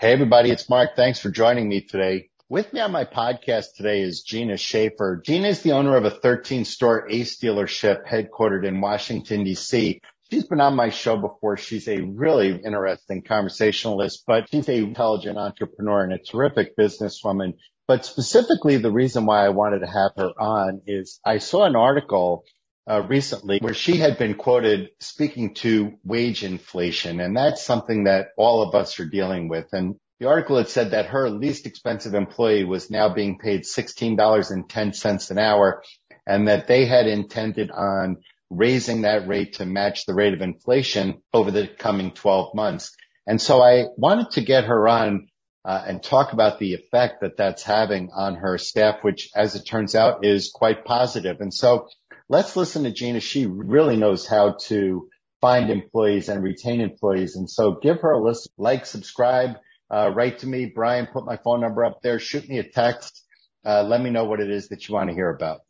Hey, everybody. It's Mark. Thanks for joining me today. With me on my podcast today is Gina Schaefer. Gina is the owner of a 13 store Ace dealership headquartered in Washington, DC. She's been on my show before. She's a really interesting conversationalist, but she's a intelligent entrepreneur and a terrific businesswoman. But specifically, the reason why I wanted to have her on is I saw an article recently where she had been quoted speaking to wage inflation. And that's something that all of us are dealing with. And the article had said that her least expensive employee was now being paid $16.10 an hour and that they had intended on raising that rate to match the rate of inflation over the coming 12 months. And so I wanted to get her on uh, and talk about the effect that that's having on her staff, which as it turns out is quite positive. And so let's listen to Gina. She really knows how to find employees and retain employees. And so give her a listen, like, subscribe, uh, write to me. Brian, put my phone number up there. Shoot me a text. Uh, let me know what it is that you want to hear about.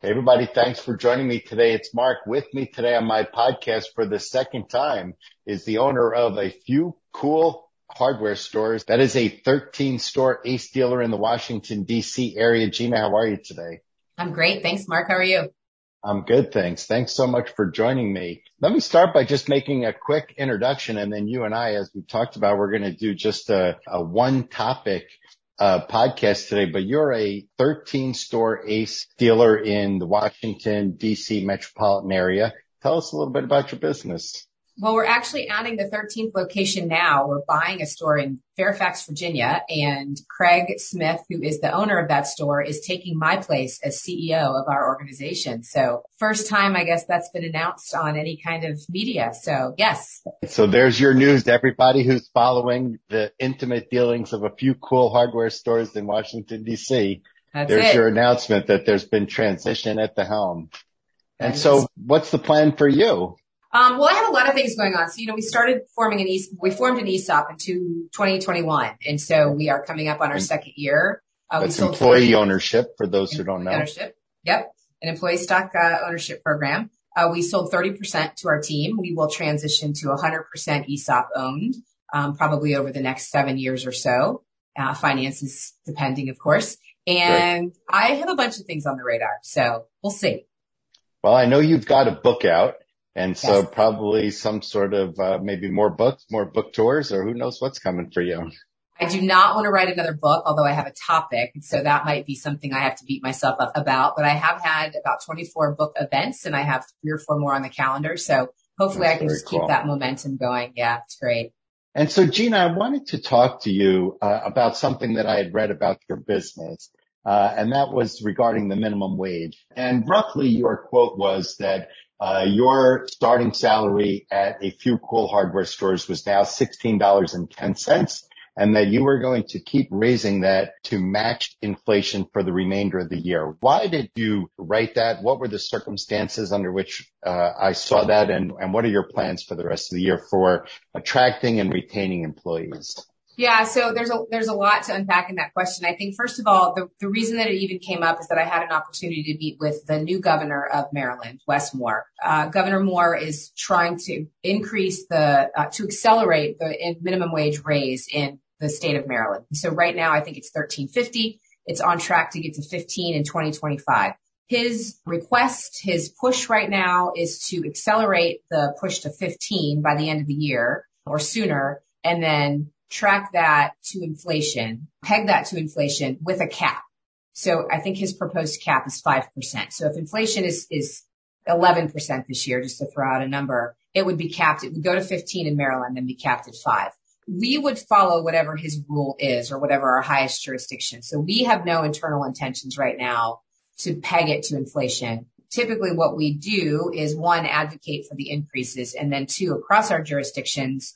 Hey, everybody. Thanks for joining me today. It's Mark with me today on my podcast for the second time is the owner of a few cool hardware stores. That is a 13 store ace dealer in the Washington DC area. Gina, how are you today? I'm great. Thanks, Mark. How are you? I'm good. Thanks. Thanks so much for joining me. Let me start by just making a quick introduction and then you and I, as we talked about, we're going to do just a, a one topic uh, podcast today, but you're a 13 store ACE dealer in the Washington DC metropolitan area. Tell us a little bit about your business. Well, we're actually adding the 13th location now. We're buying a store in Fairfax, Virginia, and Craig Smith, who is the owner of that store, is taking my place as CEO of our organization. So first time, I guess that's been announced on any kind of media. So yes. So there's your news to everybody who's following the intimate dealings of a few cool hardware stores in Washington, DC. That's there's it. your announcement that there's been transition at the helm. And so what's the plan for you? Um, well, I have a lot of things going on. So, you know, we started forming an ESOP, we formed an ESOP in 2021. And so we are coming up on our second year. Uh, That's employee ownership for those who don't know. Ownership. Yep. An employee stock uh, ownership program. Uh, we sold 30% to our team. We will transition to 100% ESOP owned, um, probably over the next seven years or so. Uh, finances depending, of course. And I have a bunch of things on the radar. So we'll see. Well, I know you've got a book out and so yes. probably some sort of, uh, maybe more books, more book tours, or who knows what's coming for you. I do not want to write another book, although I have a topic. So that might be something I have to beat myself up about, but I have had about 24 book events and I have three or four more on the calendar. So hopefully That's I can just cool. keep that momentum going. Yeah, it's great. And so Gina, I wanted to talk to you uh, about something that I had read about your business. Uh, and that was regarding the minimum wage. And roughly your quote was that your starting salary at a few cool hardware stores was now $16.10 and that you were going to keep raising that to match inflation for the remainder of the year. Why did you write that? What were the circumstances under which uh, I saw that? And what are your plans for the rest of the year for attracting and retaining employees? Yeah, so there's a there's a lot to unpack in that question. I think first of all, the, the reason that it even came up is that I had an opportunity to meet with the new governor of Maryland, Wes Moore. Uh, governor Moore is trying to increase the uh, to accelerate the minimum wage raise in the state of Maryland. So right now, I think it's 1350. It's on track to get to 15 in 2025. His request, his push right now is to accelerate the push to 15 by the end of the year or sooner, and then track that to inflation, peg that to inflation with a cap. So I think his proposed cap is 5%. So if inflation is, is 11% this year, just to throw out a number, it would be capped. It would go to 15 in Maryland and be capped at five. We would follow whatever his rule is or whatever our highest jurisdiction. So we have no internal intentions right now to peg it to inflation. Typically what we do is one, advocate for the increases and then two, across our jurisdictions,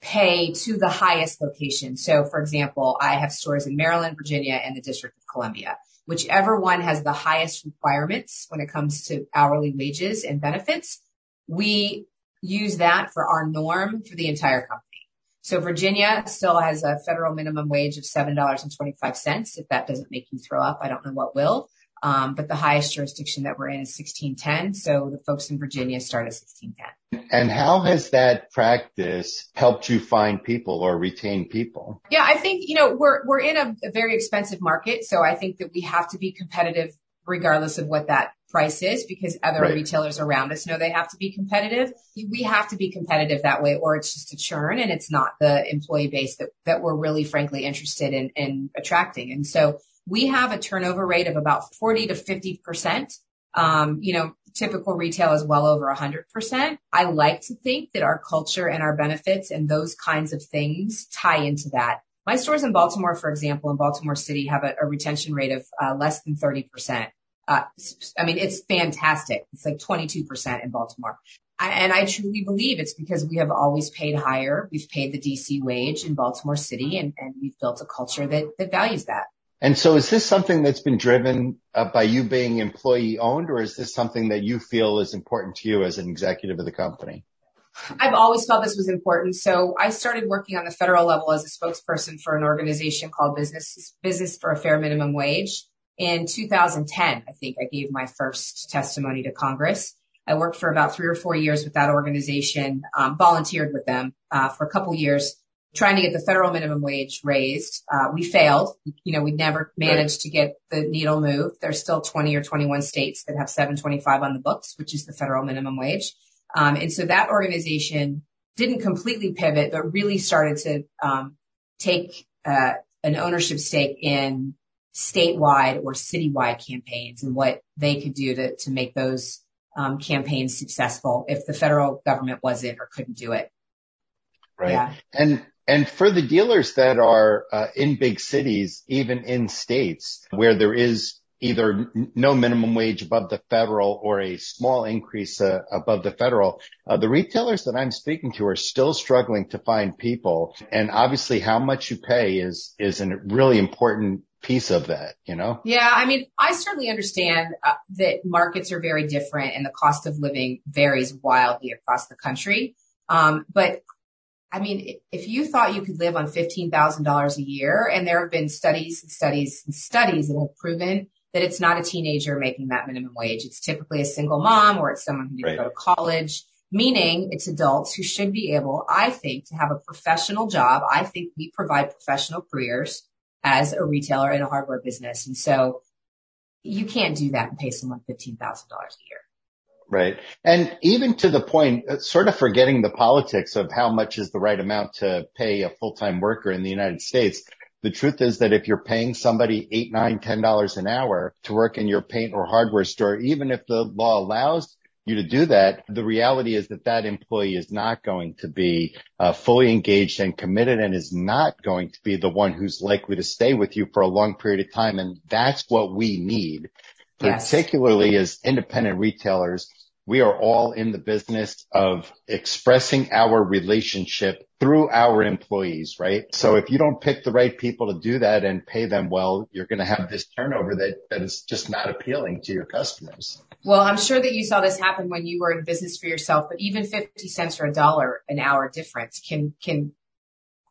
pay to the highest location. So for example, I have stores in Maryland, Virginia, and the District of Columbia. Whichever one has the highest requirements when it comes to hourly wages and benefits, we use that for our norm for the entire company. So Virginia still has a federal minimum wage of $7.25. If that doesn't make you throw up, I don't know what will. Um, but the highest jurisdiction that we're in is 1610. So the folks in Virginia start at 1610. And how has that practice helped you find people or retain people? Yeah, I think, you know, we're, we're in a, a very expensive market. So I think that we have to be competitive regardless of what that price is because other right. retailers around us know they have to be competitive. We have to be competitive that way or it's just a churn and it's not the employee base that, that we're really frankly interested in, in attracting. And so we have a turnover rate of about 40 to 50%. Um, you know, typical retail is well over 100%. I like to think that our culture and our benefits and those kinds of things tie into that. My stores in Baltimore, for example, in Baltimore City have a, a retention rate of uh, less than 30%. Uh, I mean, it's fantastic. It's like 22% in Baltimore. I, and I truly believe it's because we have always paid higher. We've paid the DC wage in Baltimore City and, and we've built a culture that, that values that. And so is this something that's been driven uh, by you being employee owned or is this something that you feel is important to you as an executive of the company? I've always felt this was important. So I started working on the federal level as a spokesperson for an organization called Business, Business for a Fair Minimum Wage. In 2010, I think I gave my first testimony to Congress. I worked for about three or four years with that organization, um, volunteered with them uh, for a couple years trying to get the federal minimum wage raised. Uh, we failed. You know, we never managed right. to get the needle moved. There's still 20 or 21 states that have 725 on the books, which is the federal minimum wage. Um, and so that organization didn't completely pivot, but really started to um, take uh, an ownership stake in statewide or citywide campaigns and what they could do to to make those um, campaigns successful if the federal government wasn't or couldn't do it. Right. Yeah. And and for the dealers that are uh, in big cities, even in states where there is either no minimum wage above the federal or a small increase uh, above the federal, uh, the retailers that I'm speaking to are still struggling to find people. And obviously how much you pay is, is a really important piece of that, you know? Yeah. I mean, I certainly understand uh, that markets are very different and the cost of living varies wildly across the country. Um, but I mean, if you thought you could live on $15,000 a year, and there have been studies and studies and studies that have proven that it's not a teenager making that minimum wage. It's typically a single mom or it's someone who didn't right. go to college, meaning it's adults who should be able, I think, to have a professional job. I think we provide professional careers as a retailer in a hardware business. And so you can't do that and pay someone $15,000 a year. Right. And even to the point, uh, sort of forgetting the politics of how much is the right amount to pay a full-time worker in the United States. The truth is that if you're paying somebody eight, nine, ten dollars an hour to work in your paint or hardware store, even if the law allows you to do that, the reality is that that employee is not going to be uh, fully engaged and committed and is not going to be the one who's likely to stay with you for a long period of time. And that's what we need, yes. particularly as independent retailers we are all in the business of expressing our relationship through our employees, right? So if you don't pick the right people to do that and pay them well, you're going to have this turnover that, that is just not appealing to your customers. Well, I'm sure that you saw this happen when you were in business for yourself, but even 50 cents or a dollar an hour difference can, can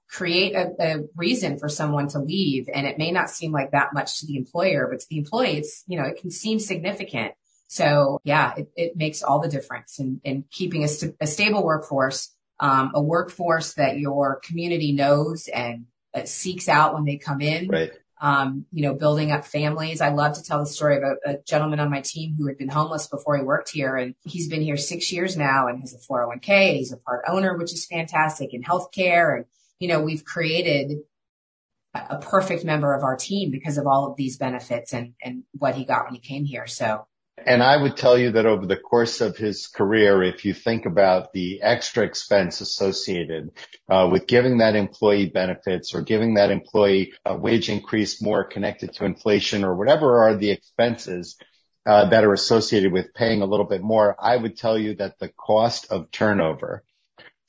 create a, a, reason for someone to leave. And it may not seem like that much to the employer, but to the employee, it's, you know, it can seem significant. So yeah, it, it makes all the difference in, in keeping a, st- a stable workforce, um, a workforce that your community knows and uh, seeks out when they come in. Right. Um, you know, building up families. I love to tell the story of a, a, gentleman on my team who had been homeless before he worked here and he's been here six years now and has a 401k and he's a part owner, which is fantastic in healthcare. And, you know, we've created a perfect member of our team because of all of these benefits and, and what he got when he came here. So and I would tell you that over the course of his career, if you think about the extra expense associated uh, with giving that employee benefits or giving that employee a wage increase more connected to inflation or whatever are the expenses uh, that are associated with paying a little bit more, I would tell you that the cost of turnover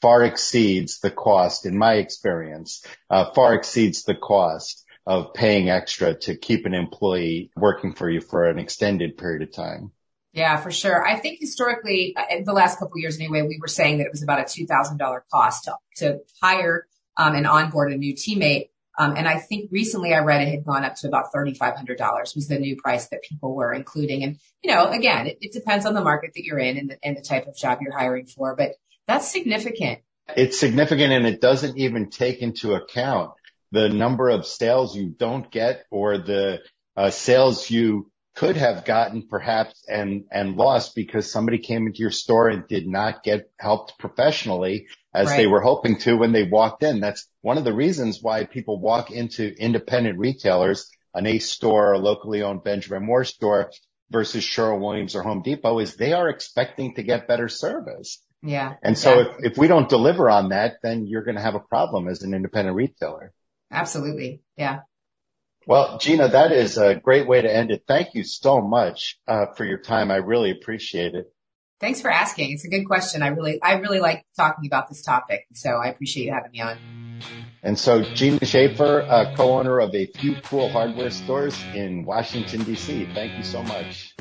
far exceeds the cost, in my experience, uh, far exceeds the cost of paying extra to keep an employee working for you for an extended period of time. Yeah, for sure. I think historically, uh, in the last couple of years anyway, we were saying that it was about a $2,000 cost to, to hire um, and onboard a new teammate. Um, and I think recently I read it had gone up to about $3,500 was the new price that people were including. And, you know, again, it, it depends on the market that you're in and the, and the type of job you're hiring for, but that's significant. It's significant and it doesn't even take into account the number of sales you don't get or the uh, sales you could have gotten perhaps and, and lost because somebody came into your store and did not get helped professionally as they were hoping to when they walked in. That's one of the reasons why people walk into independent retailers, an Ace store, a locally owned Benjamin Moore store versus Sherwin-Williams or Home Depot is they are expecting to get better service. Yeah. And so if we don't deliver on that, then you're going to have a problem as an independent retailer. Absolutely. Yeah. Well, Gina, that is a great way to end it. Thank you so much uh, for your time. I really appreciate it. Thanks for asking. It's a good question. I really, I really like talking about this topic. So I appreciate you having me on. And so Gina Schaefer, uh, co-owner of a few cool hardware stores in Washington, DC. Thank you so much.